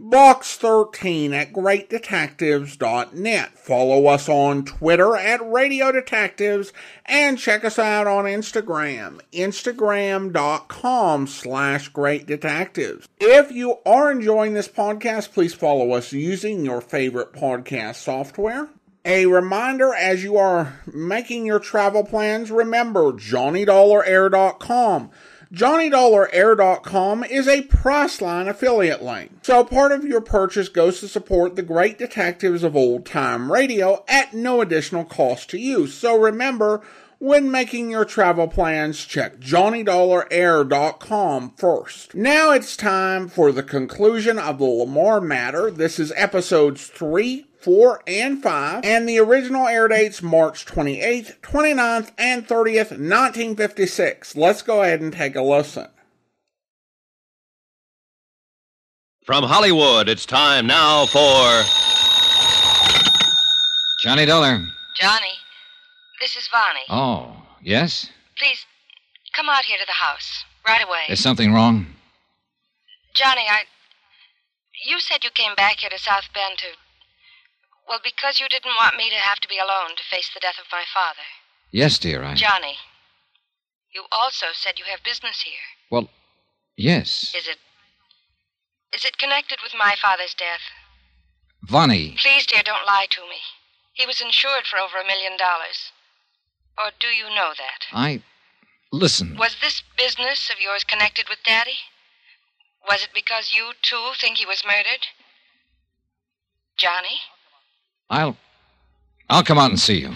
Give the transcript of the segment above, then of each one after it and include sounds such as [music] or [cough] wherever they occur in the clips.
box13 at greatdetectives.net. Follow us on Twitter at Radio Detectives and check us out on Instagram, instagram.com slash great detectives. If you are enjoying this podcast, please follow us using your favorite podcast software. A reminder as you are making your travel plans, remember JohnnyDollarAir.com. JohnnyDollarAir.com is a Priceline affiliate link. So part of your purchase goes to support the great detectives of old time radio at no additional cost to you. So remember, when making your travel plans, check JohnnyDollarAir.com first. Now it's time for the conclusion of the LaMarr matter. This is episodes 3, 4, and 5, and the original air dates March 28th, 29th, and 30th, 1956. Let's go ahead and take a listen. From Hollywood, it's time now for. Johnny Dollar. Johnny, this is Vonnie. Oh, yes? Please, come out here to the house right away. Is something wrong? Johnny, I. You said you came back here to South Bend to. Well, because you didn't want me to have to be alone to face the death of my father. Yes, dear, I. Johnny, you also said you have business here. Well, yes. Is it. Is it connected with my father's death? Vonnie. Please, dear, don't lie to me. He was insured for over a million dollars. Or do you know that? I. Listen. Was this business of yours connected with Daddy? Was it because you, too, think he was murdered? Johnny? I'll. I'll come out and see you.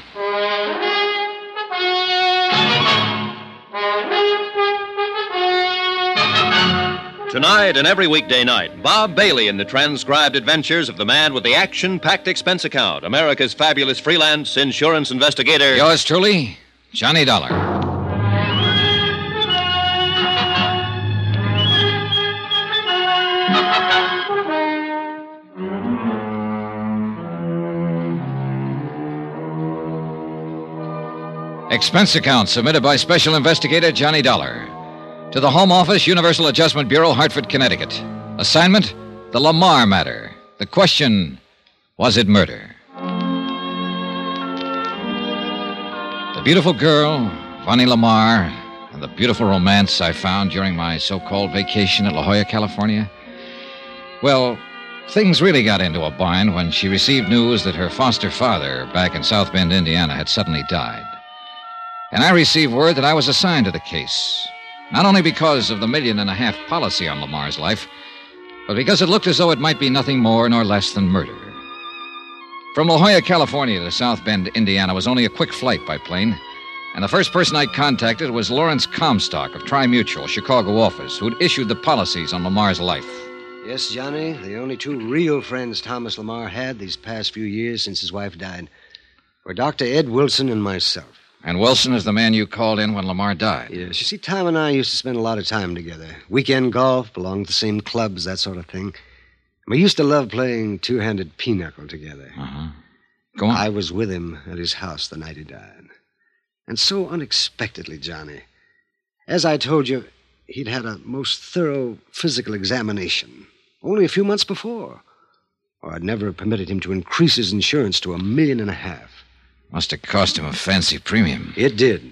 Tonight and every weekday night, Bob Bailey in the transcribed adventures of the man with the action packed expense account, America's fabulous freelance insurance investigator. Yours truly, Johnny Dollar. Expense account submitted by Special Investigator Johnny Dollar. To the Home Office, Universal Adjustment Bureau, Hartford, Connecticut. Assignment The LaMarr Matter. The question Was it murder? The beautiful girl, Vonnie LaMarr, and the beautiful romance I found during my so called vacation at La Jolla, California. Well, things really got into a bind when she received news that her foster father back in South Bend, Indiana, had suddenly died. And I received word that I was assigned to the case. Not only because of the million and a half policy on LaMarr's life, but because it looked as though it might be nothing more nor less than murder. From La Jolla, California to South Bend, Indiana was only a quick flight by plane, and the first person I contacted was Lawrence Comstock of Tri Mutual, Chicago office, who'd issued the policies on LaMarr's life. Yes, Johnny, the only two real friends Thomas LaMarr had these past few years since his wife died were Dr. Ed Wilson and myself. And Wilson is the man you called in when LaMarr died. Yes, you see, Tom and I used to spend a lot of time together. Weekend golf, belonged to the same clubs, that sort of thing. We used to love playing two handed pinochle together. Uh huh. Go on. I was with him at his house the night he died. And so unexpectedly, Johnny. As I told you, he'd had a most thorough physical examination only a few months before. Or I'd never have permitted him to increase his insurance to a million and a half. Must have cost him a fancy premium. It did.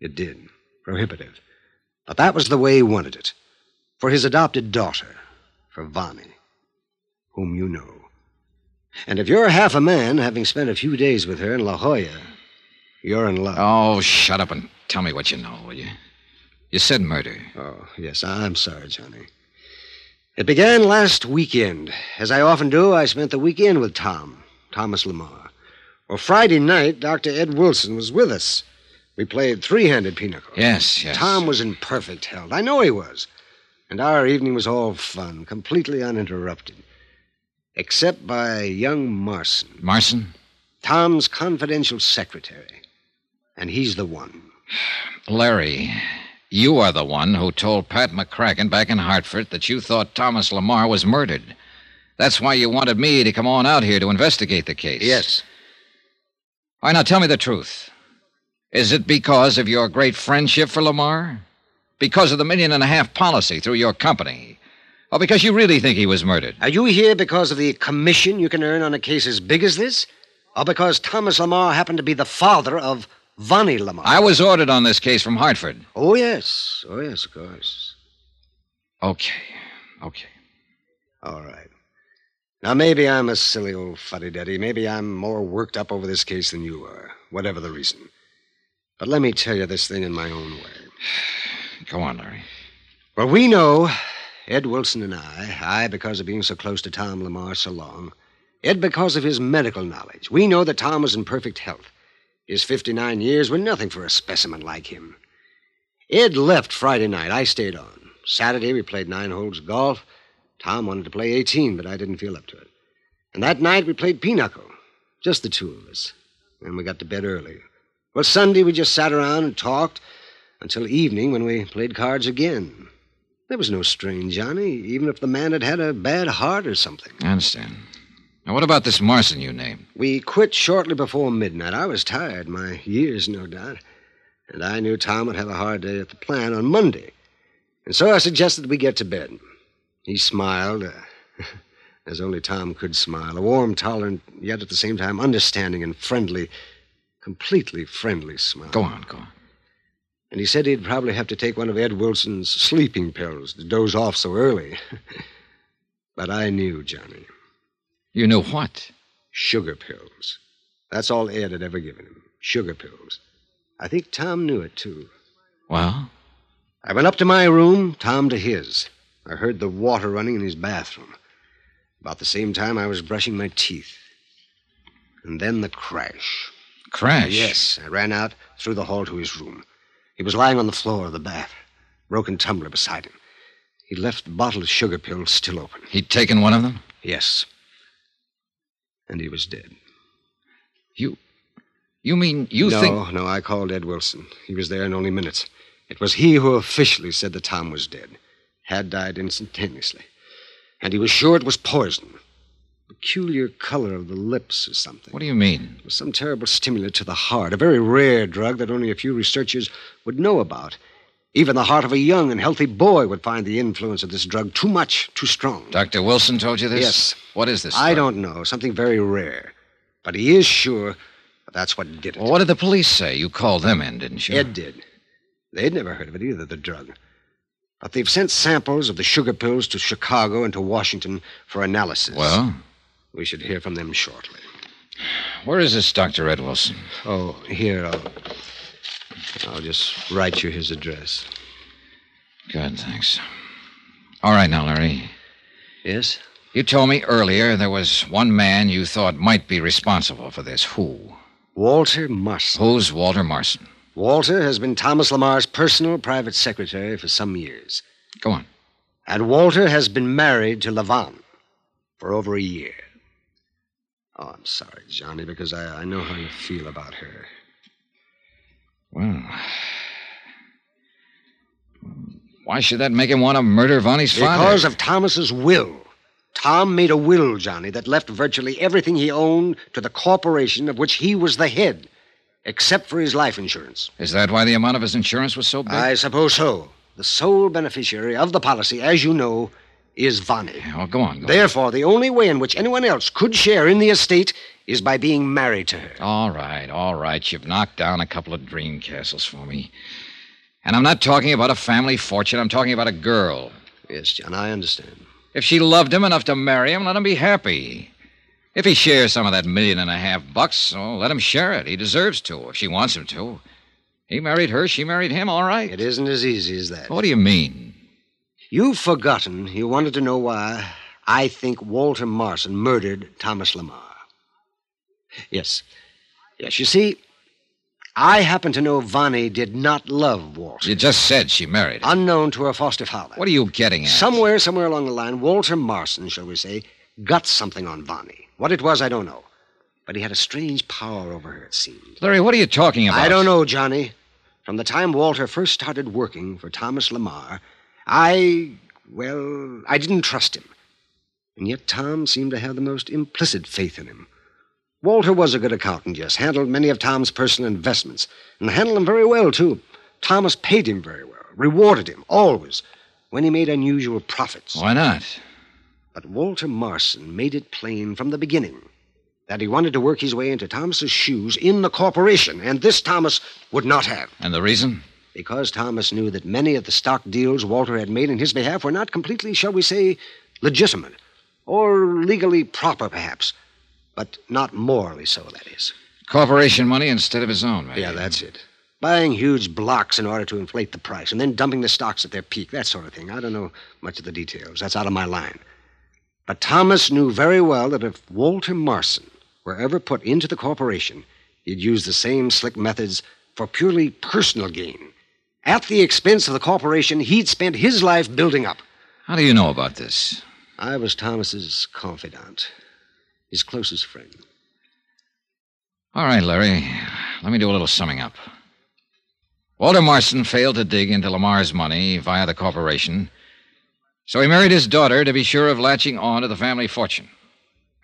It did. Prohibitive. But that was the way he wanted it. For his adopted daughter, for Vonnie, whom you know. And if you're half a man, having spent a few days with her in La Jolla, you're in love. Oh, shut up and tell me what you know, will you? You said murder. Oh, yes, I'm sorry, Johnny. It began last weekend. As I often do, I spent the weekend with Tom, Thomas LaMarr. Well, Friday night, Dr. Ed Wilson was with us. We played three handed pinochle. Yes, yes. Tom was in perfect health. I know he was. And our evening was all fun, completely uninterrupted. Except by young Marson, Marson? Tom's confidential secretary. And he's the one. Larry, you are the one who told Pat McCracken back in Hartford that you thought Thomas LaMarr was murdered. That's why you wanted me to come on out here to investigate the case. Yes. All right, now tell me the truth. Is it because of your great friendship for LaMarr? Because of the million and a half policy through your company? Or because you really think he was murdered? Are you here because of the commission you can earn on a case as big as this? Or because Thomas LaMarr happened to be the father of Vonnie LaMarr? I was ordered on this case from Hartford. Oh, yes. Oh, yes, of course. Okay. Okay. All right. Now, maybe I'm a silly old fuddy duddy. Maybe I'm more worked up over this case than you are, whatever the reason. But let me tell you this thing in my own way. [sighs] Go on, Larry. Well, we know, Ed Wilson and I, I because of being so close to Tom LaMarr so long, Ed because of his medical knowledge. We know that Tom was in perfect health. His 59 years were nothing for a specimen like him. Ed left Friday night. I stayed on. Saturday, we played nine holes of golf. Tom wanted to play 18, but I didn't feel up to it. And that night, we played pinochle. Just the two of us. And we got to bed early. Well, Sunday, we just sat around and talked until evening when we played cards again. There was no strain, Johnny, even if the man had had a bad heart or something. I understand. Now, what about this Marson you named? We quit shortly before midnight. I was tired, my years, no doubt. And I knew Tom would have a hard day at the plant on Monday. And so I suggested we get to bed. He smiled, uh, [laughs] as only Tom could smile. A warm, tolerant, yet at the same time understanding and friendly, completely friendly smile. Go on, go on. And he said he'd probably have to take one of Ed Wilson's sleeping pills to doze off so early. [laughs] but I knew, Johnny. You knew what? Sugar pills. That's all Ed had ever given him. Sugar pills. I think Tom knew it, too. Well? I went up to my room, Tom to his. I heard the water running in his bathroom. About the same time, I was brushing my teeth. And then the crash. Crash? Yes, I ran out through the hall to his room. He was lying on the floor of the bath, broken tumbler beside him. He left the bottle of sugar pills still open. He'd taken one of them? Yes. And he was dead. You. You mean you no, think. No, I called Ed Wilson. He was there in only minutes. It was he who officially said that Tom was dead, had died instantaneously. And he was sure it was poison. Peculiar color of the lips or something. What do you mean? Some terrible stimulant to the heart, a very rare drug that only a few researchers would know about. Even the heart of a young and healthy boy would find the influence of this drug too much, too strong. Dr. Wilson told you this? Yes. What is this? I drug? don't know. Something very rare. But he is sure that that's what did it. Well, what did the police say? You called them in, didn't you? Ed did. They'd never heard of it either, the drug. But they've sent samples of the sugar pills to Chicago and to Washington for analysis. Well, We should hear from them shortly. where is this Dr. Ed Wilson? Oh, here, I'll. I'll just write you his address. Good, thanks. All right, now, Larry. Yes? You told me earlier there was one man you thought might be responsible for this. Who? Walter Marson. Who's Walter Marson? Walter has been Thomas LaMarr's personal private secretary for some years. Go on. And Walter has been married to Lavon for over a year. Oh, I'm sorry, Johnny, because I, I know how you feel about her. Well. Why should that make him want to murder Vonnie's father? Because of Thomas's will. Tom made a will, Johnny, that left virtually everything he owned to the corporation of which he was the head, except for his life insurance. Is that why the amount of his insurance was so big? I suppose so. The sole beneficiary of the policy, as you know, is Vonnie. Oh, go on. Go Therefore, the only way in which anyone else could share in the estate is by being married to her. All right, all right. You've knocked down a couple of dream castles for me. And I'm not talking about a family fortune. I'm talking about a girl. Yes, John, I understand. If she loved him enough to marry him, let him be happy. If he shares some of that million and a half bucks, oh, let him share it. He deserves to, if she wants him to. He married her, she married him, all right. It isn't as easy as that. What do you mean? You've forgotten you wanted to know why I think Walter Marson murdered Thomas LaMarr. Yes. Yes, you see, I happen to know Vonnie did not love Walter. You just said she married him. Unknown to her foster father. What are you getting at? Somewhere, somewhere along the line, Walter Marson, shall we say, got something on Vonnie. What it was, I don't know. But he had a strange power over her, it seemed. Larry, what are you talking about? I don't know, Johnny. From the time Walter first started working for Thomas LaMarr, I, well, I didn't trust him. And yet Tom seemed to have the most implicit faith in him. Walter was a good accountant, yes, handled many of Tom's personal investments, and handled them very well, too. Thomas paid him very well, rewarded him, always, when he made unusual profits. Why not? But Walter Marson made it plain from the beginning that he wanted to work his way into Thomas's shoes in the corporation, and this Thomas would not have. And the reason? Because Thomas knew that many of the stock deals Walter had made in his behalf were not completely, shall we say, legitimate, or legally proper, perhaps, but not morally so, that is. Corporation money instead of his own, maybe. Yeah, that's it. Buying huge blocks in order to inflate the price, and then dumping the stocks at their peak, that sort of thing. I don't know much of the details. That's out of my line. But Thomas knew very well that if Walter Marson were ever put into the corporation, he'd use the same slick methods for purely personal gain. At the expense of the corporation he'd spent his life building up. How do you know about this? I was Thomas's confidant, his closest friend. All right, Larry. Let me do a little summing up. Walter Marson failed to dig into LaMarr's money via the corporation, so he married his daughter to be sure of latching on to the family fortune.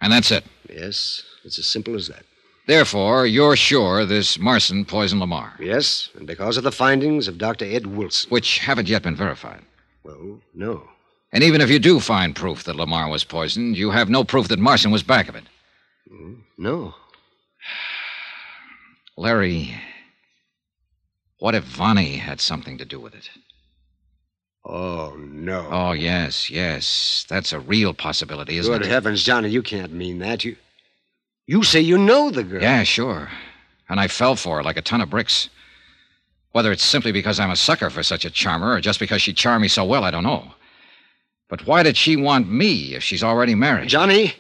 And that's it. Yes, it's as simple as that. Therefore, you're sure this Marson poisoned LaMarr, Yes, and because of the findings of Dr. Ed Wilson. which haven't yet been verified. Well, no. And even if you do find proof that LaMarr was poisoned, you have no proof that Marson was back of it. Mm, no. [sighs] Larry, what if Vonnie had something to do with it? Oh, no. Oh, yes, yes. That's a real possibility, isn't Good it? Good heavens, Johnny, you can't mean that. You you say you know the girl. Yeah, sure. And I fell for her like a ton of bricks. Whether it's simply because I'm a sucker for such a charmer or just because she charmed me so well, I don't know. But why did she want me if she's already married? Johnny,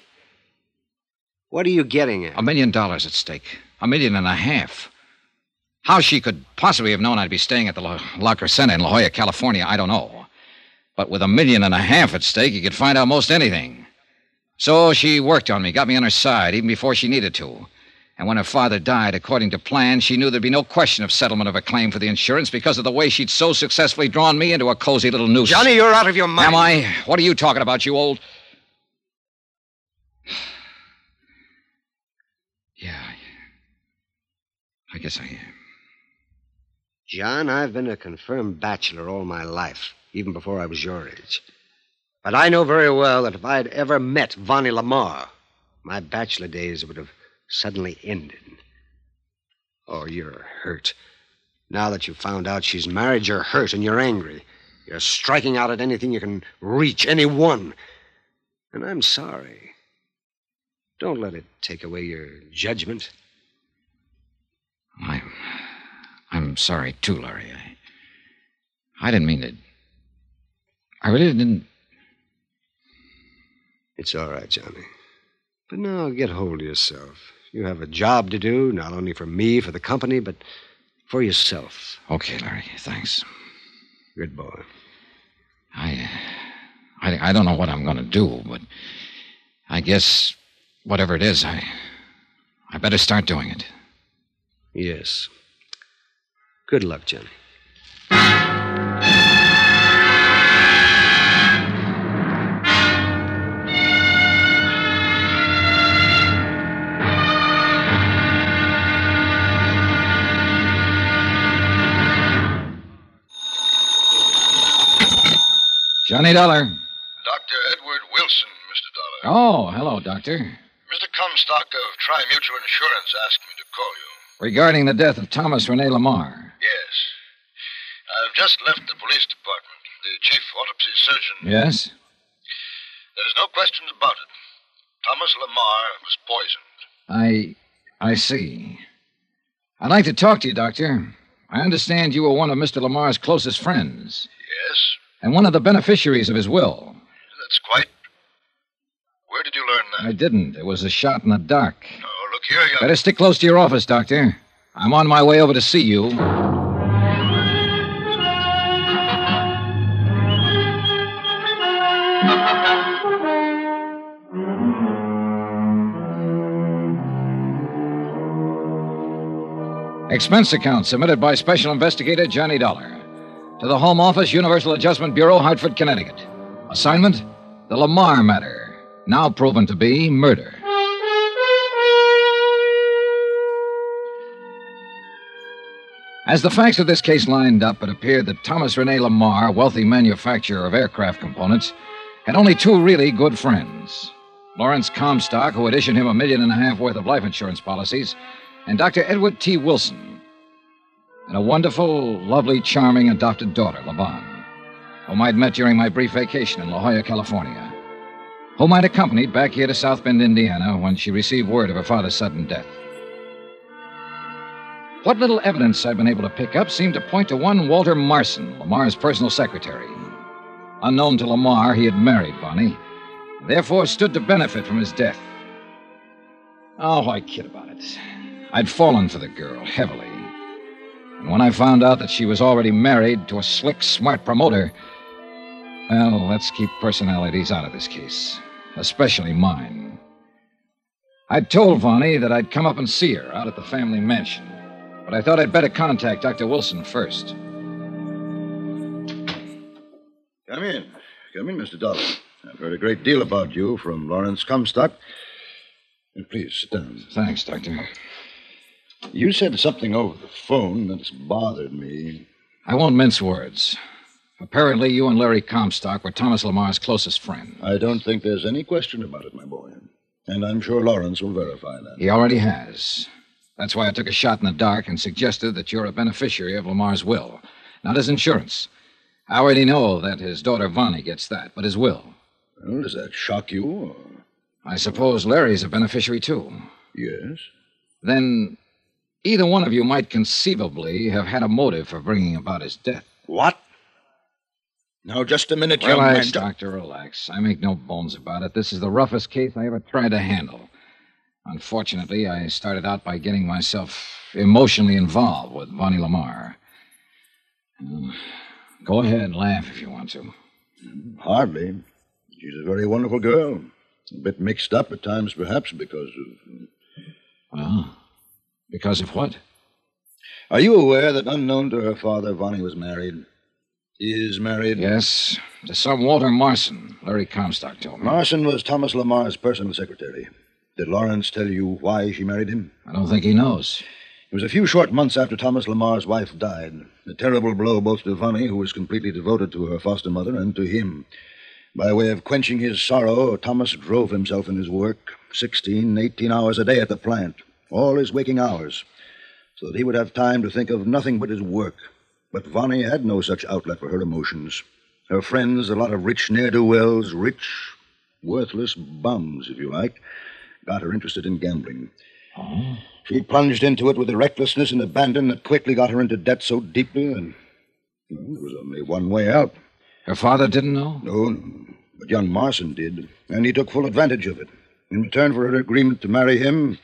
what are you getting at? A million dollars at stake. A million and a half. How she could possibly have known I'd be staying at the La, La Crescenta in La Jolla, California, I don't know. But with a million and a half at stake, you could find out most anything. So she worked on me, got me on her side, even before she needed to. And when her father died, according to plan, she knew there'd be no question of settlement of a claim for the insurance because of the way she'd so successfully drawn me into a cozy little noose. Johnny, you're out of your mind. Am I? What are you talking about, you old. [sighs] Yeah, I- I guess I am. John, I've been a confirmed bachelor all my life, even before I was your age. But I know very well that if I'd ever met Vonnie LaMarr, my bachelor days would have suddenly ended. Oh, you're hurt. Now that you've found out she's married, you're hurt and you're angry. You're striking out at anything you can reach, anyone. And I'm sorry. Don't let it take away your judgment. I'm. I'm sorry, too, Larry. I, I didn't mean to. I really didn't. It's all right, Johnny. But now get hold of yourself. You have a job to do, not only for me, for the company, but for yourself. Okay, Larry, thanks. Good boy. I. I, I don't know what I'm going to do, but I guess whatever it is, I. I better start doing it. Yes. Good luck, Johnny. Johnny Dollar. Dr. Edward Wilson, Mr. Dollar. Oh, hello, Doctor. Mr. Comstock of Tri Mutual Insurance asked me to call you. Regarding the death of Thomas Rene LaMarr. Yes. I've just left the police department. The chief autopsy surgeon. Yes? There's no questions about it. Thomas LaMarr was poisoned. I. I see. I'd like to talk to you, Doctor. I understand you were one of Mr. LaMarr's closest friends Yes, and one of the beneficiaries of his will. that's quite. Where did you learn that? I didn't. It was a shot in the dark. Oh, young. Better stick close to your office, Doctor. I'm on my way over to see you. Expense account submitted by Special Investigator Johnny Dollar to the Home Office, Universal Adjustment Bureau, Hartford, Connecticut. Assignment The LaMarr Matter. now proven to be murder. As the facts of this case lined up, it appeared that Thomas Rene LaMarr, wealthy manufacturer of aircraft components, had only two really good friends Lawrence Comstock, who had issued him a million and a half worth of life insurance policies, and Dr. Edward T. Wilson, and a wonderful, lovely, charming adopted daughter, Laban, whom I'd met during my brief vacation in La Jolla, California, whom I'd accompanied back here to South Bend, Indiana, when she received word of her father's sudden death. What little evidence I've been able to pick up seemed to point to one Walter Marson, LaMarr's personal secretary. Unknown to LaMarr, he had married Vonnie, therefore stood to benefit from his death. Oh, why kid about it? I'd fallen for the girl heavily. And when I found out that she was already married to a slick, smart promoter, well, let's keep personalities out of this case, especially mine. I'd told Vonnie that I'd come up and see her out at the family mansion, but I thought I'd better contact Dr. Wilson first. Come in. Come in, Mr. Dollar. I've heard a great deal about you from Lawrence Comstock. Uh, Please sit down. Thanks, Doctor. You said something over the phone that's bothered me. I won't mince words. Apparently, you and Larry Comstock were Thomas LaMarr's closest friend. I don't think there's any question about it, my boy. And I'm sure Lawrence will verify that. He already has. That's why I took a shot in the dark and suggested that you're a beneficiary of LaMarr's will, not his insurance. I already know that his daughter Vonnie gets that, but his will. Well, does that shock you? Or... I suppose Larry's a beneficiary, too. Yes. Then either one of you might conceivably have had a motive for bringing about his death. What? Now, just a minute, young Relax, man. Doctor, relax. I make no bones about it. This is the roughest case I ever tried to handle. Unfortunately, I started out by getting myself emotionally involved with Vonnie LaMarr. Uh, Go ahead and laugh if you want to. Hardly. She's a very wonderful girl. A bit mixed up at times, perhaps, because of. Well, because of what? Are you aware that, unknown to her father, Vonnie was married? Is married? Yes, to some Walter Marson, Larry Comstock told me. Marson was Thomas LaMarr's personal secretary. Did Lawrence tell you why she married him? I don't think he knows. It was a few short months after Thomas LaMarr's wife died. A terrible blow both to Vonnie, who was completely devoted to her foster mother, and to him. By way of quenching his sorrow, Thomas drove himself in his work, 16, 18 hours a day at the plant, all his waking hours, so that he would have time to think of nothing but his work. But Vonnie had no such outlet for her emotions. Her friends, a lot of rich ne'er do wells, rich, worthless bums, if you like, got her interested in gambling. Oh? She plunged into it with a recklessness and abandon that quickly got her into debt so deeply, and well, there was only one way out. Her father didn't know? No, no, but young Marson did, and he took full advantage of it. In return for her agreement to marry him,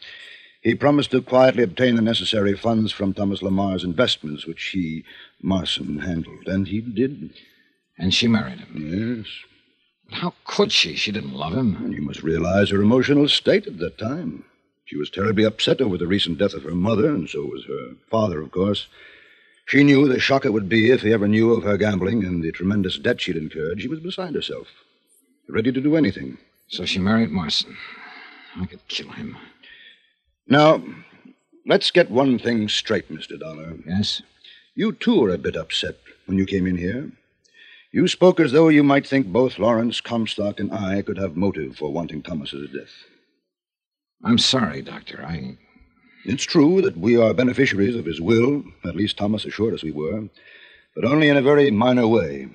he promised to quietly obtain the necessary funds from Thomas LaMarr's investments, which he, Marson, handled, and he did. And she married him. Yes, How could she? She didn't love him. and you must realize her emotional state at that time. She was terribly upset over the recent death of her mother, and so was her father, of course. She knew the shock it would be if he ever knew of her gambling and the tremendous debt she'd incurred. She was beside herself, ready to do anything. So she married Marson. I could kill him. Now, let's get one thing straight, Mr. Dollar. Yes? You, too, were a bit upset when you came in here. You spoke as though you might think both Lawrence Comstock and I could have motive for wanting Thomas's death. I'm sorry, Doctor. I. It's true that we are beneficiaries of his will, at least Thomas assured us we were, but only in a very minor way.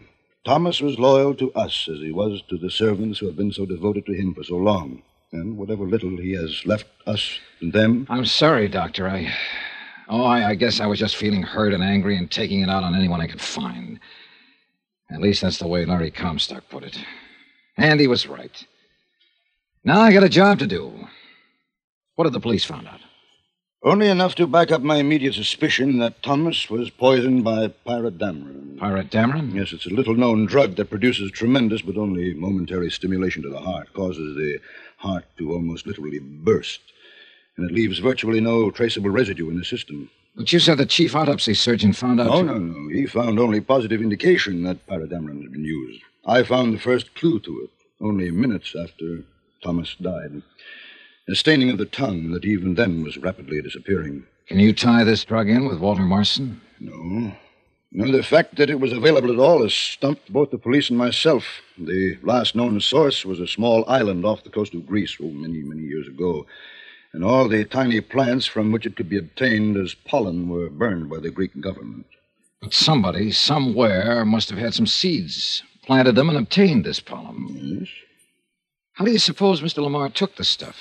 Thomas was loyal to us as he was to the servants who have been so devoted to him for so long. And whatever little he has left us and them, I'm sorry, Doctor. I. Oh, I, I guess I was just feeling hurt and angry and taking it out on anyone I could find. At least that's the way Larry Comstock put it. And he was right. Now I got a job to do. What have the police found out? only enough to back up my immediate suspicion that Thomas was poisoned by. Pyrodamarin? Yes, it's a little known drug that produces tremendous but only momentary stimulation to the heart, causes the heart to almost literally burst, and it leaves virtually no traceable residue in the system. But you said the chief autopsy surgeon found out. Oh, no, no. He found only positive indication that pyrodamarin had been used. I found the first clue to it only minutes after Thomas died. A staining of the tongue that even then was rapidly disappearing. Can you tie this drug in with Walter Marson? No. No, the fact that it was available at all has stumped both the police and myself. The last known source was a small island off the coast of Greece, oh, many, many years ago. And all the tiny plants from which it could be obtained as pollen were burned by the Greek government. But somebody, somewhere, must have had some seeds, planted them, and obtained this pollen. Yes? How do you suppose Mr. LaMarr took the stuff?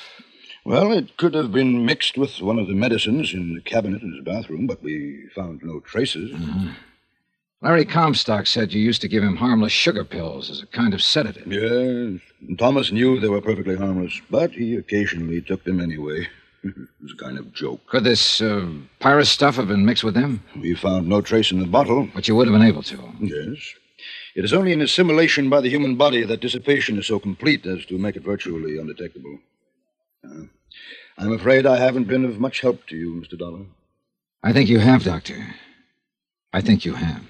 Well, it could have been mixed with one of the medicines in the cabinet in his bathroom, but we found no traces. Mm-hmm. Larry Comstock said you used to give him harmless sugar pills as a kind of sedative. Yes, Thomas knew they were perfectly harmless, but he occasionally took them anyway. [laughs] it was a kind of joke. Could this uh, Pyrrhus stuff have been mixed with them? We found no trace in the bottle. But you would have been able to. Yes. It is only in assimilation by the human body that dissipation is so complete as to make it virtually undetectable. Uh, I'm afraid I haven't been of much help to you, Mr. Dollar. I think you have, Doctor. I think you have.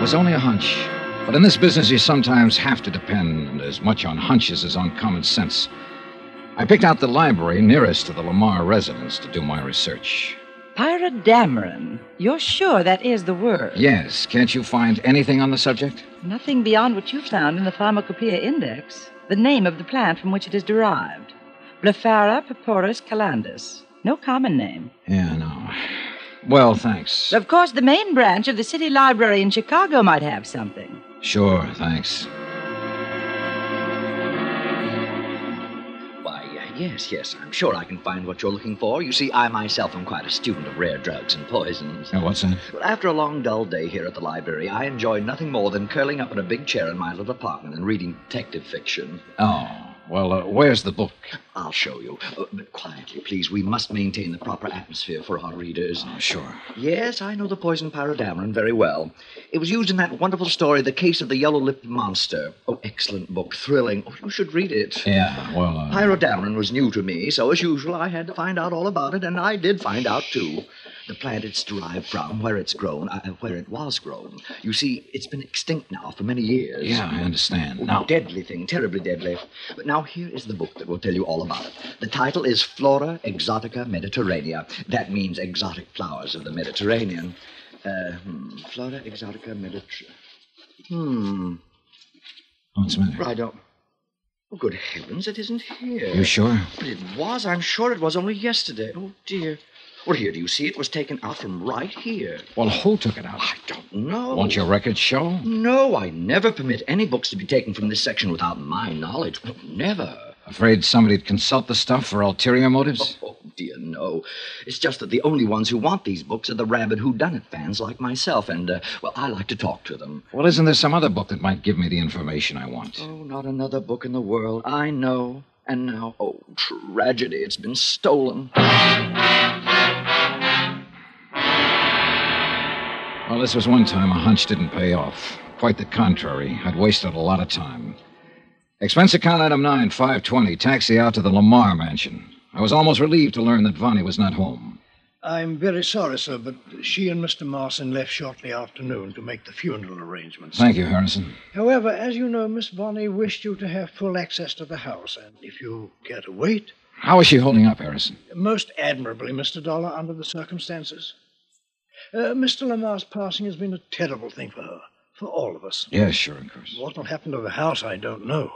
It was only a hunch. But in this business, you sometimes have to depend as much on hunches as on common sense. I picked out the library nearest to the LaMarr residence to do my research. Pyrodamarin. You're sure that is the word? Yes, can't you find anything on the subject? Nothing beyond what you found in the Pharmacopoeia Index. The name of the plant from which it is derived. Blephara paporis calandus. No common name. Yeah, no. Well, thanks. Of course, the main branch of the City Library in Chicago might have something. Sure, thanks. Why, uh, yes, yes, I'm sure I can find what you're looking for. You see, I myself am quite a student of rare drugs and poisons. Now, what's that? Well, after a long, dull day here at the library, I enjoy nothing more than curling up in a big chair in my little apartment and reading detective fiction. Oh, well, uh, where's the book? I'll show you. Uh, but quietly, please. We must maintain the proper atmosphere for our readers. Oh, sure. Yes, I know the poison pyrodamarin very well. It was used in that wonderful story, The Case of the Yellow-Lipped Monster. Oh, excellent book. Thrilling. Oh, you should read it. Yeah, well, uh, was new to me, so as usual, I had to find out all about it, and I did find out, too. The plant it's derived from, where it's grown, uh, where it was grown. You see, it's been extinct now for many years. yeah, I understand. Now, Deadly thing, terribly deadly. But now here is the book that will tell you all about it. The title is Flora Exotica Mediterranea. That means exotic flowers of the Mediterranean. Uh, hmm, Flora Exotica Mediterranean. Hmm. what's the matter? I don't. Oh, good heavens, it isn't here. You sure? But it was. I'm sure it was only yesterday. Oh, dear. Well, here, do you see? It was taken out from right here. Well, who took it out? I don't know. Won't your records show? No, I never permit any books to be taken from this section without my knowledge. No, never. Afraid somebody'd consult the stuff for ulterior motives? Oh, dear, no. It's just that the only ones who want these books are the rabid whodunit fans like myself, and, uh, well, I like to talk to them. Well, isn't there some other book that might give me the information I want? Oh, not another book in the world. I know. And now, oh, tragedy, it's been stolen. Well, this was one time a hunch didn't pay off. Quite the contrary. I'd wasted a lot of time. Expense account item 9, 520, taxi out to the LaMarr mansion. I was almost relieved to learn that Vonnie was not home. I'm very sorry, sir, but she and Mr. Marson left shortly after noon to make the funeral arrangements. Thank you, Harrison. However, as you know, Miss Vonnie wished you to have full access to the house, and if you care to wait, How is she holding up, Harrison? most admirably, Mr. Dollar, under the circumstances. Uh, Mr. LaMarr's passing has been a terrible thing for her, for all of us. Yes, sure, of course. What will happen to the house, I don't know.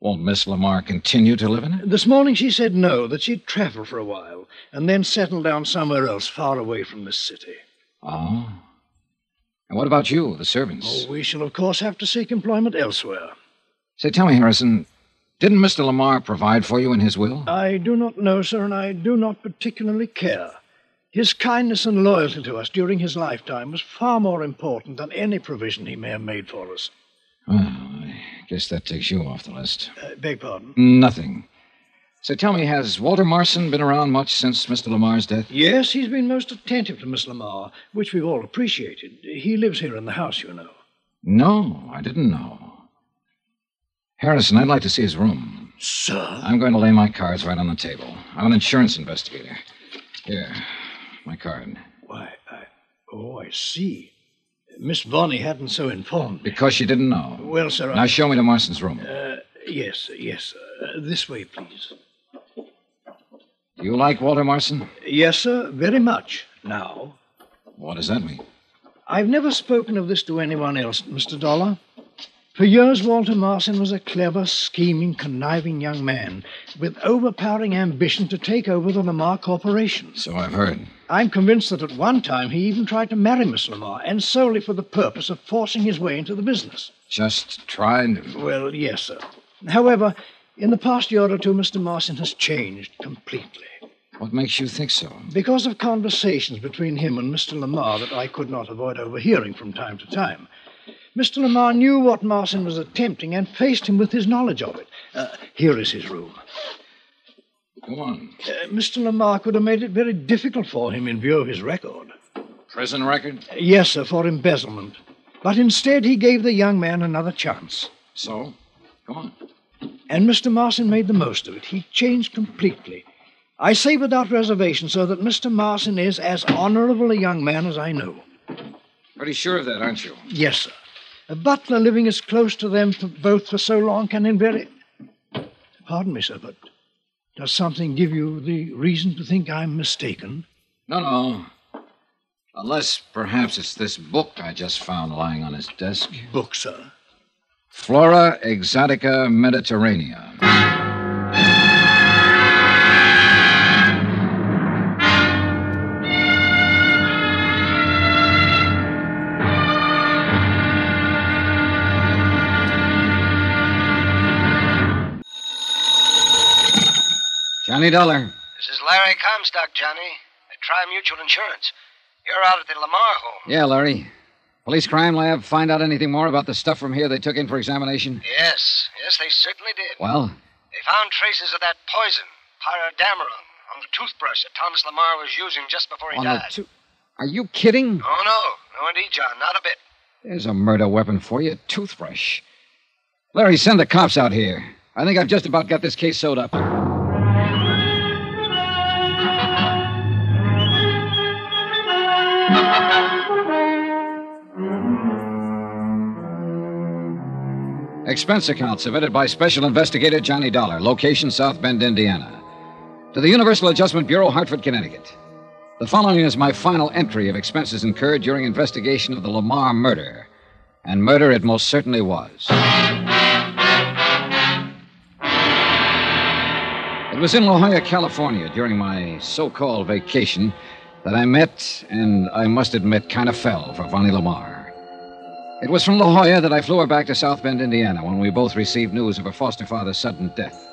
Won't Miss LaMarr continue to live in it? This morning she said no, that she'd travel for a while, and then settle down somewhere else, far away from this city. Oh. And what about you, the servants? Oh, we shall, of course, have to seek employment elsewhere. Say, tell me, Harrison, didn't Mr. LaMarr provide for you in his will? I do not know, sir, and I do not particularly care. His kindness and loyalty to us during his lifetime was far more important than any provision he may have made for us. Well, I guess that takes you off the list. Uh, beg pardon? Nothing. So tell me, has Walter Marson been around much since Mr. LaMarr's death? Yes, he's been most attentive to Miss LaMarr, which we've all appreciated. He lives here in the house, you know. No, I didn't know. Harrison, I'd like to see his room. Sir? I'm going to lay my cards right on the table. I'm an insurance investigator. Here, my card. Why, I. Oh, I see. Miss Vonnie hadn't so informed me. Because she didn't know. Well, sir, I- Now show me to Marston's room. Uh, yes, yes. Uh, this way, please. Do you like Walter Marston? Yes, sir, very much. Now, What does that mean? I've never spoken of this to anyone else, Mr. Dollar. For years, Walter Marston was a clever, scheming, conniving young man with overpowering ambition to take over the LaMarr Corporation. So I've heard. I'm convinced that at one time he even tried to marry Miss LaMarr, and solely for the purpose of forcing his way into the business. Just tried. Well, yes, sir. However, in the past year or two, Mr. Marston has changed completely. What makes you think so? Because of conversations between him and Mr. LaMarr that I could not avoid overhearing from time to time. Mr. LaMarr knew what Marston was attempting and faced him with his knowledge of it. Uh, here is his room. Go on. Uh, Mr. LaMarr would have made it very difficult for him in view of his record. Prison record? Yes, sir, for embezzlement. But instead, he gave the young man another chance. So? Go on. And Mr. Marston made the most of it. He changed completely. I say without reservation, sir, that Mr. Marston is as honorable a young man as I know. Pretty sure of that, aren't you? Yes, sir. A butler living as close to them for both for so long can invariably. Pardon me, sir, but does something give you the reason to think I'm mistaken? No, no. Unless perhaps it's this book I just found lying on his desk. Book, sir. Flora Exotica Mediterranea. Johnny Dollar. This is Larry Comstock, Johnny, at Tri Mutual Insurance. You're out at the LaMarr home. Yeah, Larry. Police crime lab find out anything more about the stuff from here they took in for examination? Yes, yes, they certainly did. Well, They found traces of that poison, pyrodamarin, on the toothbrush that Thomas LaMarr was using just before he on died. the two. Are you kidding? Oh, no. No, indeed, John. Not a bit. There's a murder weapon for you, a toothbrush. Larry, send the cops out here. I think I've just about got this case sewed up. Expense account submitted by Special Investigator Johnny Dollar, location South Bend, Indiana. To the Universal Adjustment Bureau, Hartford, Connecticut. The following is my final entry of expenses incurred during investigation of the LaMarr murder. And murder it most certainly was. It was in La Jolla, California, during my so called vacation, that I met, and I must admit, kind of fell for Vonnie LaMarr. It was from La Jolla that I flew her back to South Bend, Indiana, when we both received news of her foster father's sudden death.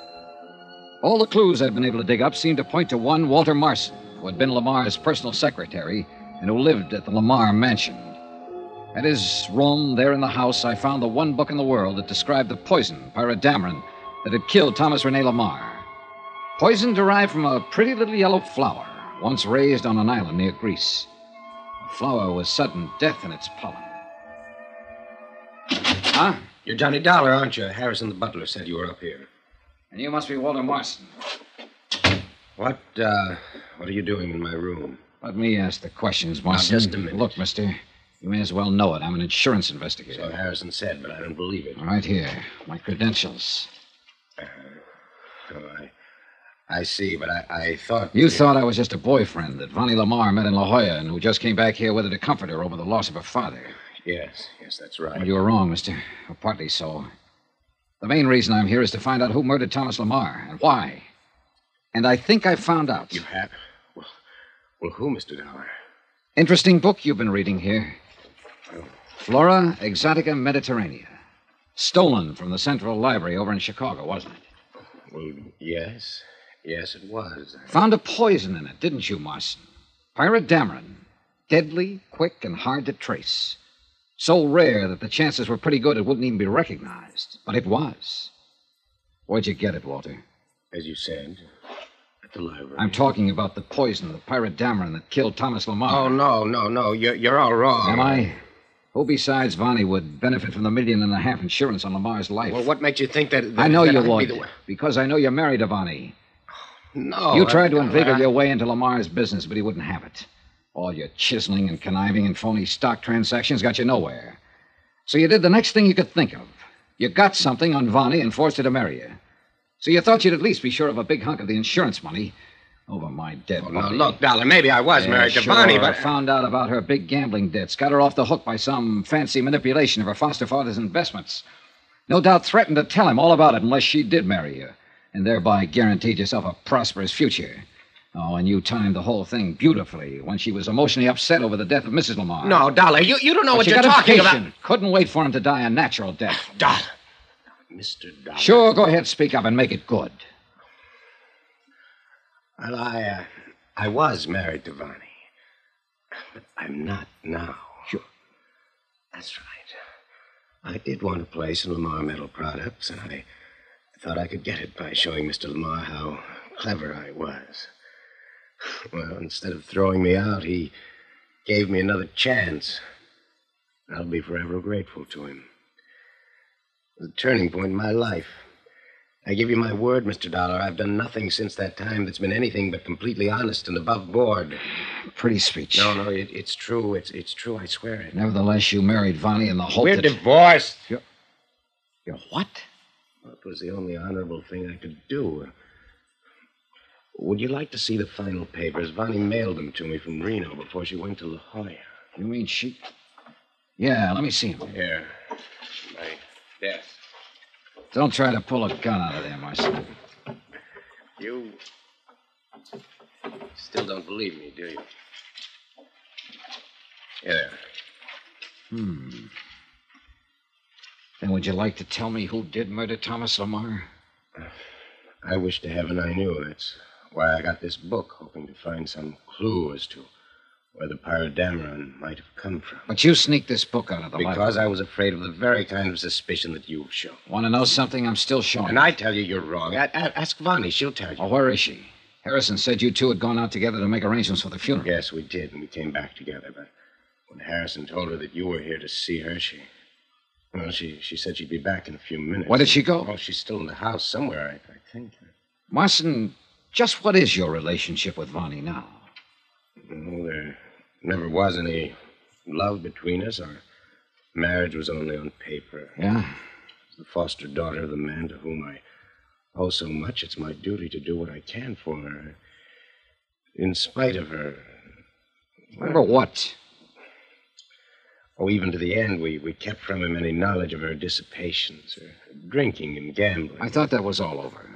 All the clues I'd been able to dig up seemed to point to one Walter Marson, who had been LaMarr's personal secretary and who lived at the LaMarr mansion. At his room, there in the house, I found the one book in the world that described the poison, pyrodamarin, that had killed Thomas Rene LaMarr. Poison derived from a pretty little yellow flower, once raised on an island near Greece. The flower was sudden death in its pollen. Huh? You're Johnny Dollar, aren't you? Harrison the butler said you were up here. And you must be Walter Marston. What, uh, what are you doing in my room? Let me ask the questions, Marston. just a minute. Look, mister, you may as well know it. I'm an insurance investigator. So Harrison said, but I don't believe it. Right here, my credentials. Oh, I, I see, but I, I thought. You thought I was just a boyfriend that Vonnie LaMarr met in La Jolla and who just came back here with her to comfort her over the loss of her father. Yes, yes, that's right. You were wrong, mister. Or partly so. The main reason I'm here is to find out who murdered Thomas LaMarr and why. And I think I've found out. You have? Well, well who, Mr. Dollar? Interesting book you've been reading here Flora Exotica Mediterranea. Stolen from the Central Library over in Chicago, wasn't it? Well, yes. Yes, it was. Found a poison in it, didn't you, Marston? Pyrodamarin. Deadly, quick, and hard to trace. So rare that the chances were pretty good it wouldn't even be recognized. But it was. Where'd you get it, Walter? As you said, at the library. I'm talking about the poison, the pyrodamarin that killed Thomas LaMarr. Oh, no, no, no. You're, you're all wrong. Am I? Who besides Vonnie would benefit from the million and a half insurance on LaMarr's life? Well, what makes you think that. that I know that you I'd be the- Because I know you're married to Vonnie. Oh, no. you I- tried to inveigle I- your way into LaMarr's business, but he wouldn't have it. All your chiseling and conniving and phony stock transactions got you nowhere. So you did the next thing you could think of. You got something on Vonnie and forced her to marry you. So you thought you'd at least be sure of a big hunk of the insurance money over my dead Well, now, body. look, Dollar, maybe I was Yeah, married to sure. Vonnie, but. found out about her big gambling debts, got her off the hook by some fancy manipulation of her foster father's investments. No doubt threatened to tell him all about it unless she did marry you, and thereby guaranteed yourself a prosperous future. Oh, and you timed the whole thing beautifully when she was emotionally upset over the death of Mrs. LaMarr. No, Dollar, you, you don't know But what you you're got talking about. Couldn't wait for him to die a natural death. [sighs] Dollar. Mr. Dollar. Sure, go ahead, speak up and make it good. Well, I, uh, I was married to Vonnie. But I'm not now. Sure. That's right. I did want a place in LaMarr Metal Products, and I thought I could get it by showing Mr. LaMarr how clever I was. Well, instead of throwing me out, he gave me another chance. I'll be forever grateful to him. It was a turning point in my life. I give you my word, Mr. Dollar, I've done nothing since that time that's been anything but completely honest and above board. Pretty speech. No, no, it, it's true. It's it's true. I swear it. Nevertheless, you married Vonnie in the hope We're that... divorced. You're what? That was the only honorable thing I could do. Would you like to see the final papers? Vonnie mailed them to me from Reno before she went to La Jolla. You mean she... Yeah, let me see him. Here. My desk. Don't try to pull a gun out of there, Marcy. You still don't believe me, do you? Here. Hmm. Then would you like to tell me who did murder Thomas LaMarr? I wish to heaven I knew. That's why I got this book, hoping to find some clue as to where the pyrodamarin might have come from. But you sneaked this book out of the Because library. I was afraid of the very kind of suspicion that you've shown. Want to know something? I'm still showing. And I tell you you're wrong. I, I, ask Vonnie. She'll tell you. Oh, where is she? Harrison said you two had gone out together to make arrangements for the funeral. Yes, we did, and we came back together. But when Harrison told her that you were here to see her, she. Well, she, she said she'd be back in a few minutes. Where did she go? Oh, she's still in the house somewhere, I, I think. Marson, just what is your relationship with Vonnie now? Well, there never was any love between us. Our marriage was only on paper. Yeah? As the foster daughter of the man to whom I owe so much, it's my duty to do what I can for her. In spite of her. Remember what? Oh, even to the end, we, we kept from him any knowledge of her dissipations, her drinking and gambling. I thought that was all over.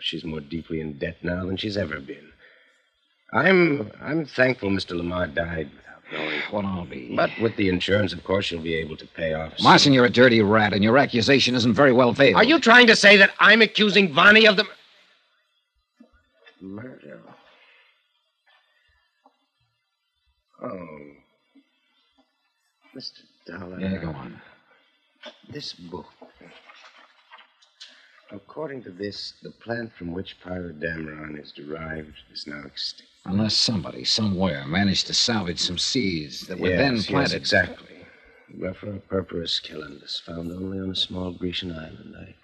She's more deeply in debt now than she's ever been. I'm I'm thankful Mr. LaMarr died without knowing. What I'll be. But with the insurance, of course, she'll be able to pay off. soon. Marson, you're a dirty rat, and your accusation isn't very well veiled. Are you trying to say that I'm accusing Vonnie of the murder? Oh, Mr. Dollar. Yeah, go on. This book. According to this, the plant from which Pyrodamarin is derived is now extinct. Unless somebody, somewhere, managed to salvage some seeds that were yes, then yes, planted. exactly. Ruffera purpurus calendus, found only on a small Grecian island. I,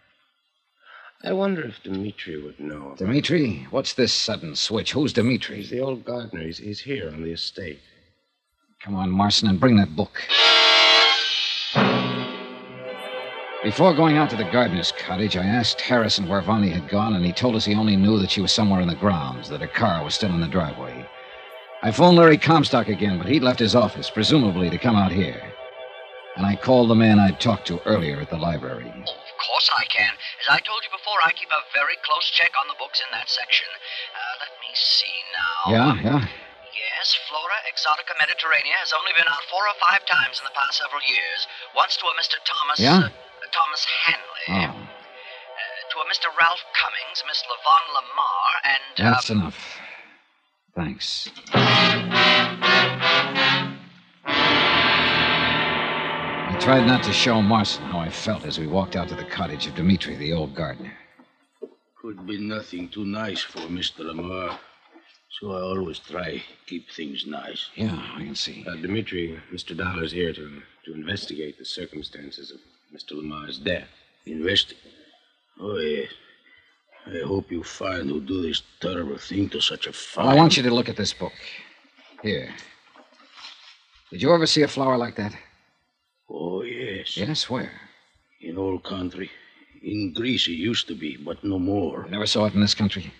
I wonder if Dmitri would know. about- Dimitri, what's this sudden switch? Who's Dimitri? He's the old gardener. He's, he's here on the estate. Come on, Marson, and bring that book. Before going out to the gardener's cottage, I asked Harrison where Vonnie had gone, and he told us he only knew that she was somewhere in the grounds, that her car was still in the driveway. I phoned Larry Comstock again, but he'd left his office, presumably to come out here. And I called the man I'd talked to earlier at the library. Of course I can. As I told you before, I keep a very close check on the books in that section. Uh, let me see now. Yeah, yeah. Yes, Flora Exotica Mediterranea has only been out four or five times in the past several years. Once to a Mr. Thomas. Yeah? Uh, Thomas Hanley. Oh, Uh, to a Mr. Ralph Cummings, Miss Levon LaMarr, and. Uh, that's enough. Thanks. I tried not to show Marson how I felt as we walked out to the cottage of Dimitri, the old gardener. Could be nothing too nice for Mr. LaMarr. So I always try keep things nice. Yeah, I can see. Uh, Dmitri, Mr. Dollar's here to, to investigate the circumstances of Mr. LaMarr's death. Investing. Oh, yes. I hope you find who do this terrible thing to such a fine. I want you to look at this book. Here. Did you ever see a flower like that? Oh, yes. Yes, where? In old country. In Greece it used to be, but no more. You never saw it in this country?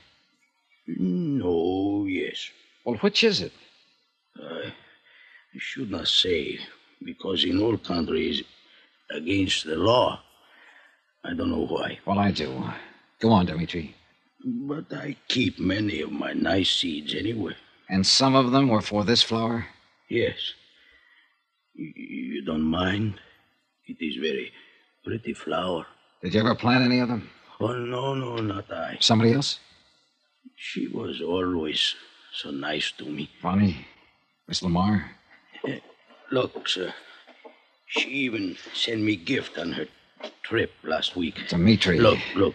No, yes. Well, which is it? I should not say, because in old country is against the law. I don't know why. Well, I do. Go on, Dimitri. But I keep many of my nice seeds anyway. And some of them were for this flower? Yes. You, you don't mind? It is very pretty flower. Did you ever plant any of them? Oh, no, no, not I. Somebody else? She was always so nice to me. Funny. Miss LaMarr? [laughs] Look, sir. She even sent me gift on her trip last week. Dimitri. Look, look.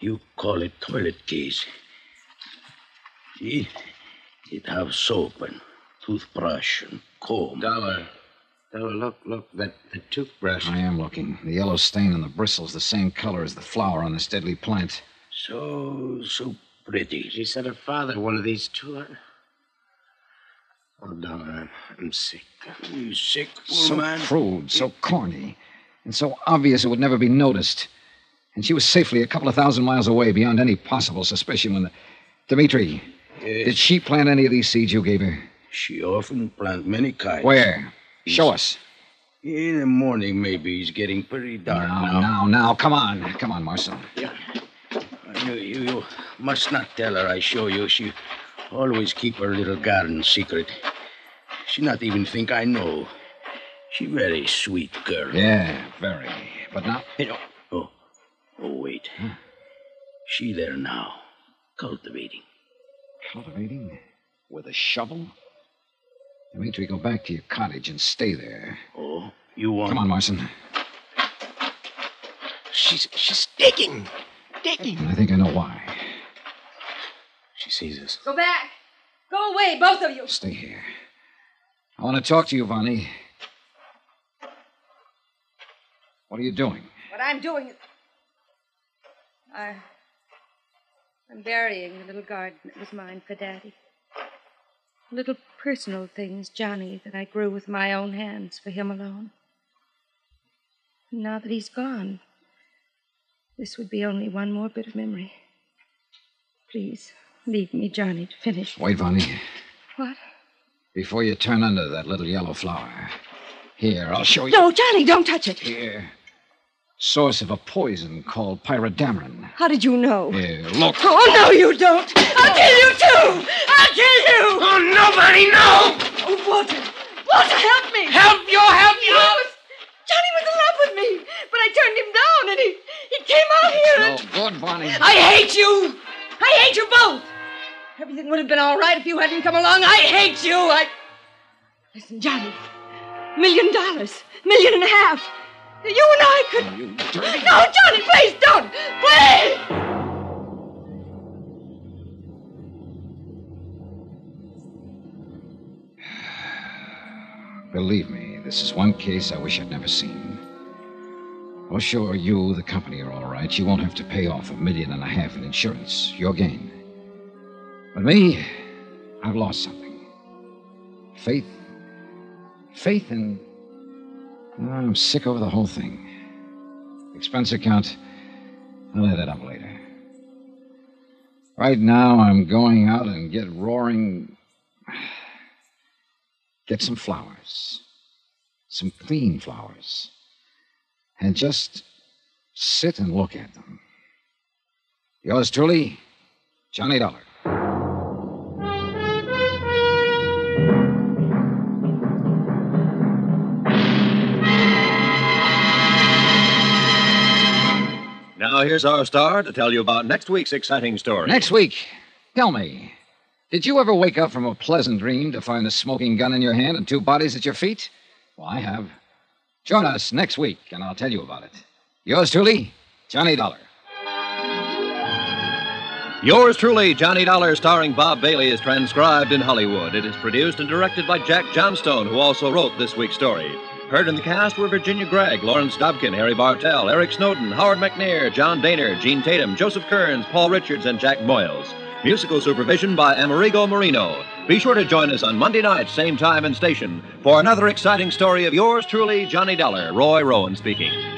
You call it toilet case. See? It have soap and toothbrush and comb. Dollar. Dollar, look, look. That the toothbrush. I am looking. The yellow stain on the bristles the same color as the flower on this deadly plant. So, so pretty. She said her father one of these too. Oh, Dollar, I'm, sick. You sick, So man? crude, so corny, and so obvious it would never be noticed. And she was safely a couple of thousand miles away beyond any possible suspicion when the. Dimitri, Yes. did she plant any of these seeds you gave her? She often plant many kinds. Where? Show us. In the morning, maybe it's getting pretty dark Now, now. now, now, come on. Come on, Marson. You, you, you must not tell her I show you. She always keep her little garden secret. She not even think I know. She very sweet girl. Yeah, very. But now. You know, oh, oh, wait. She there now, cultivating. Cultivating? With a shovel? Dimitri, go back to your cottage and stay there. Oh, you want? Come on, Marson. She's she's digging, digging. I think I know why. Sees us. Go back. Go away, both of you. Stay here. I want to talk to you, Vonnie. What are you doing? What I'm doing is. I. I'm burying the little garden that was mine for Daddy. Little personal things, Johnny, that I grew with my own hands for him alone. Now that he's gone, this would be only one more bit of memory. Please, leave me, Johnny, to finish. Wait, Vonnie. What? Before you turn under that little yellow flower. Here, I'll show you. No, Johnny, don't touch it. Here. Source of a poison called pyrodamarin. How did you know? Here, look. Oh, oh, no, you don't. I'll kill you, too. I'll kill you. Oh, nobody, no! Oh, Walter. Walter, help me. Help you, help you! He was, Johnny was in love with me, but I turned him down, and he, he came out here No and... good, Vonnie. I hate you. I hate you both. Everything would have been all right if you hadn't come along. I hate you. I... Listen, Johnny. Million dollars. Million and a half. You and I could... You dirty. No, Johnny, please don't. Please. [sighs] Believe me, this is one case I wish I'd never seen. Oh, sure, you, the company, are all right. You won't have to pay off a million and a half in insurance. Your gain. But me, I've lost something. Faith. Faith in. Oh, I'm sick over the whole thing. Expense account, I'll add that up later. Right now, I'm going out and get roaring. Get some flowers. Some clean flowers. And just sit and look at them. Yours truly, Johnny Dollar. Now, here's our star to tell you about next week's exciting story. Next week, tell me, did you ever wake up from a pleasant dream to find a smoking gun in your hand and two bodies at your feet? Well, I have. Join us next week, and I'll tell you about it. Yours truly, Johnny Dollar. Yours truly, Johnny Dollar, starring Bob Bailey, is transcribed in Hollywood. It is produced and directed by Jack Johnstone, who also wrote this week's story. Heard in the cast were Virginia Gregg, Lawrence Dobkin, Harry Bartell, Eric Snowden, Howard McNear, John Dehner, Jean Tatum, Joseph Kearns, Paul Richards, and Jack Moyles. Musical supervision by Amerigo Marino. Be sure to join us on Monday night, same time and station, for another exciting story of yours truly, Johnny Dollar. Roy Rowan speaking.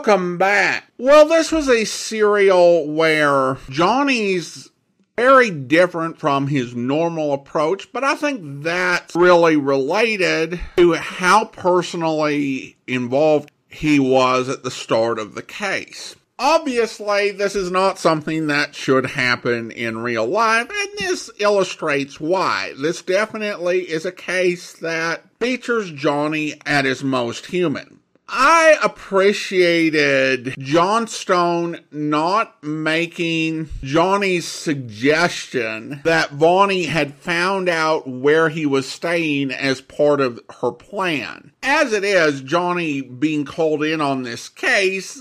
Welcome back. Well, this was a serial where Johnny's very different from his normal approach, but I think that's really related to how personally involved he was at the start of the case. Obviously, this is not something that should happen in real life, and this illustrates why. This definitely is a case that features Johnny at his most human. I appreciated Johnstone not making Johnny's suggestion that Vonnie had found out where he was staying as part of her plan. As it is, Johnny being called in on this case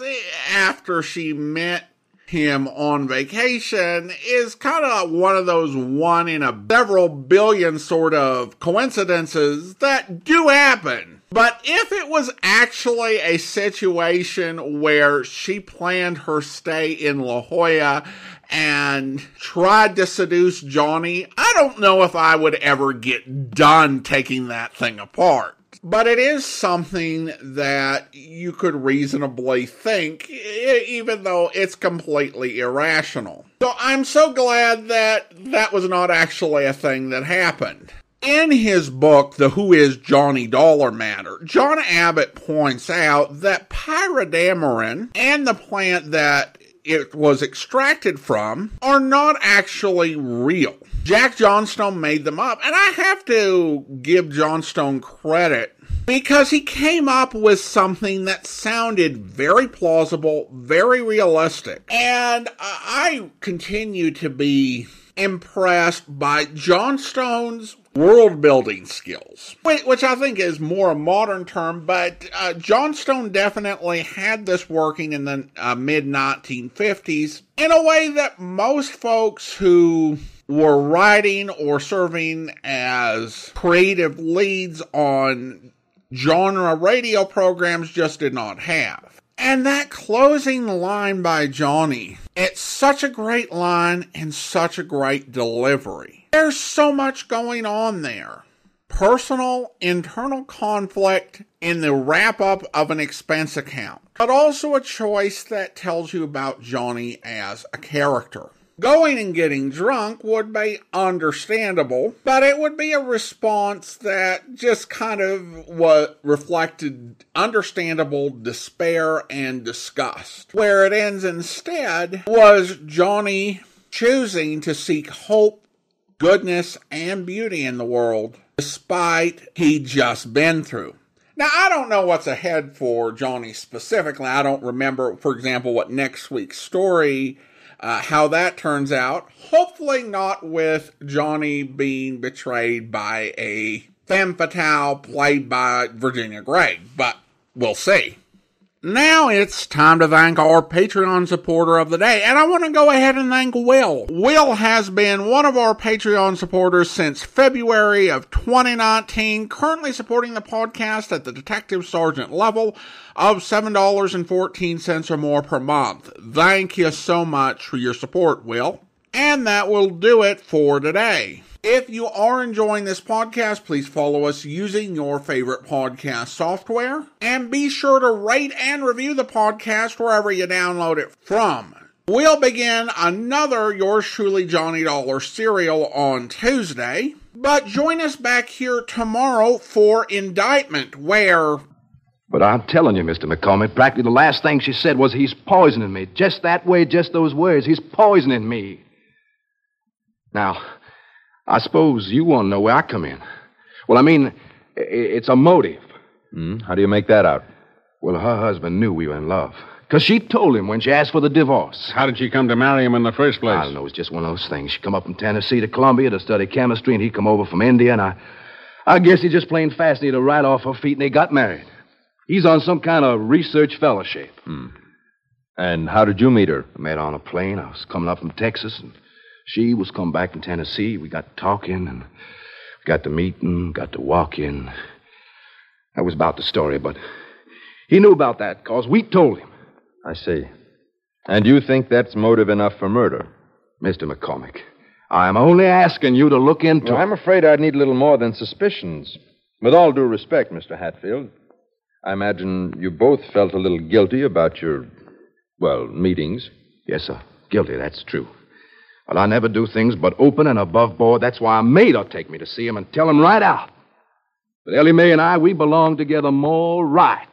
after she met him on vacation is kind of one of those one in a several billion sort of coincidences that do happen. But if it was actually a situation where she planned her stay in La Jolla and tried to seduce Johnny, I don't know if I would ever get done taking that thing apart. But it is something that you could reasonably think, even though it's completely irrational. So I'm so glad that that was not actually a thing that happened. In his book, The Who is Johnny Dollar Matter, John Abbott points out that pyrodamarin and the plant that it was extracted from are not actually real. Jack Johnstone made them up, and I have to give Johnstone credit because he came up with something that sounded very plausible, very realistic, and I continue to be impressed by Johnstone's world building skills, which I think is more a modern term, but uh, Johnstone definitely had this working in the uh, mid 1950s in a way that most folks who were writing or serving as creative leads on genre radio programs just did not have. And that closing line by Johnny, it's such a great line and such a great delivery. There's so much going on there. Personal, internal conflict in the wrap up of an expense account, but also a choice that tells you about Johnny as a character. Going and getting drunk would be understandable, but it would be a response that just kind of what reflected understandable despair and disgust. Where it ends instead was Johnny choosing to seek hope, goodness, and beauty in the world despite he'd just been through. Now, I don't know what's ahead for Johnny specifically. I don't remember, for example, what next week's story uh, how that turns out. Hopefully, not with Johnny being betrayed by a femme fatale played by Virginia Gregg, but we'll see. Now it's time to thank our Patreon supporter of the day, and I want to go ahead and thank Will. Will has been one of our Patreon supporters since February of 2019, currently supporting the podcast at the Detective Sergeant level of $7.14 or more per month. Thank you so much for your support, Will. And that will do it for today. If you are enjoying this podcast, please follow us using your favorite podcast software. And be sure to rate and review the podcast wherever you download it from. We'll begin another Yours Truly Johnny Dollar serial on Tuesday. But join us back here tomorrow for Indictment, where But I'm telling you, Mr. McCormick, practically the last thing she said was he's poisoning me. Just that way, just those words. He's poisoning me. Now, I suppose you want to know where I come in. Well, I mean, it's a motive. Hmm? How do you make that out? Well, her husband knew we were in love. Because she told him when she asked for the divorce. How did she come to marry him in the first place? I don't know. It's just one of those things. She come up from Tennessee to Columbia to study chemistry, and he come over from India, and I, I guess he just plain fastened her right off her feet, and they got married. He's on some kind of research fellowship. Hmm. And how did you meet her? I met her on a plane. I was coming up from Texas, and she was coming back from Tennessee. We got talking, and got to meeting, got to walking. That was about the story, but he knew about that because we told him. I see. And you think that's motive enough for murder? Mr. McCormick, I'm only asking you to look into Well, I'm afraid I'd need a little more than suspicions. With all due respect, Mr. Hatfield, I imagine you both felt a little guilty about your, well, meetings. Yes, sir. Guilty, that's true. But I never do things but open and above board. That's why I made her take me to see him and tell him right out. But Ellie Mae and I, we belong together more right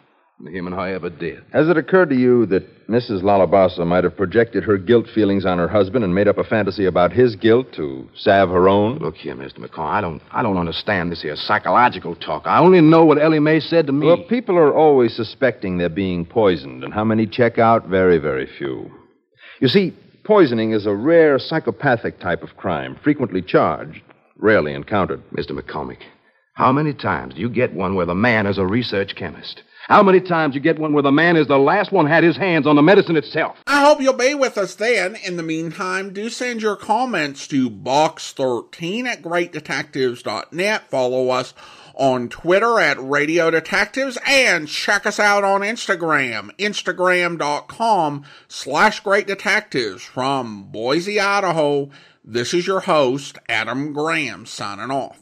than him and I ever did. Has it occurred to you that Mrs. Lalabasa might have projected her guilt feelings on her husband and made up a fantasy about his guilt to salve her own? Look here, Mr. McCall, I don't I don't understand this here psychological talk. I only know what Ellie Mae said to me. Well, people are always suspecting they're being poisoned, and how many check out? Very, very few. You see, poisoning is a rare psychopathic type of crime, frequently charged, rarely encountered. Mr. McCormick, how many times do you get one where the man is a research chemist? How many times you get one where the man is the last one had his hands on the medicine itself? I hope you'll be with us then. In the meantime, do send your comments to box13 at greatdetectives.net. Follow us on Twitter at Radio Detectives and check us out on Instagram, instagram.com slash great detectives from Boise, Idaho. This is your host, Adam Graham, signing off.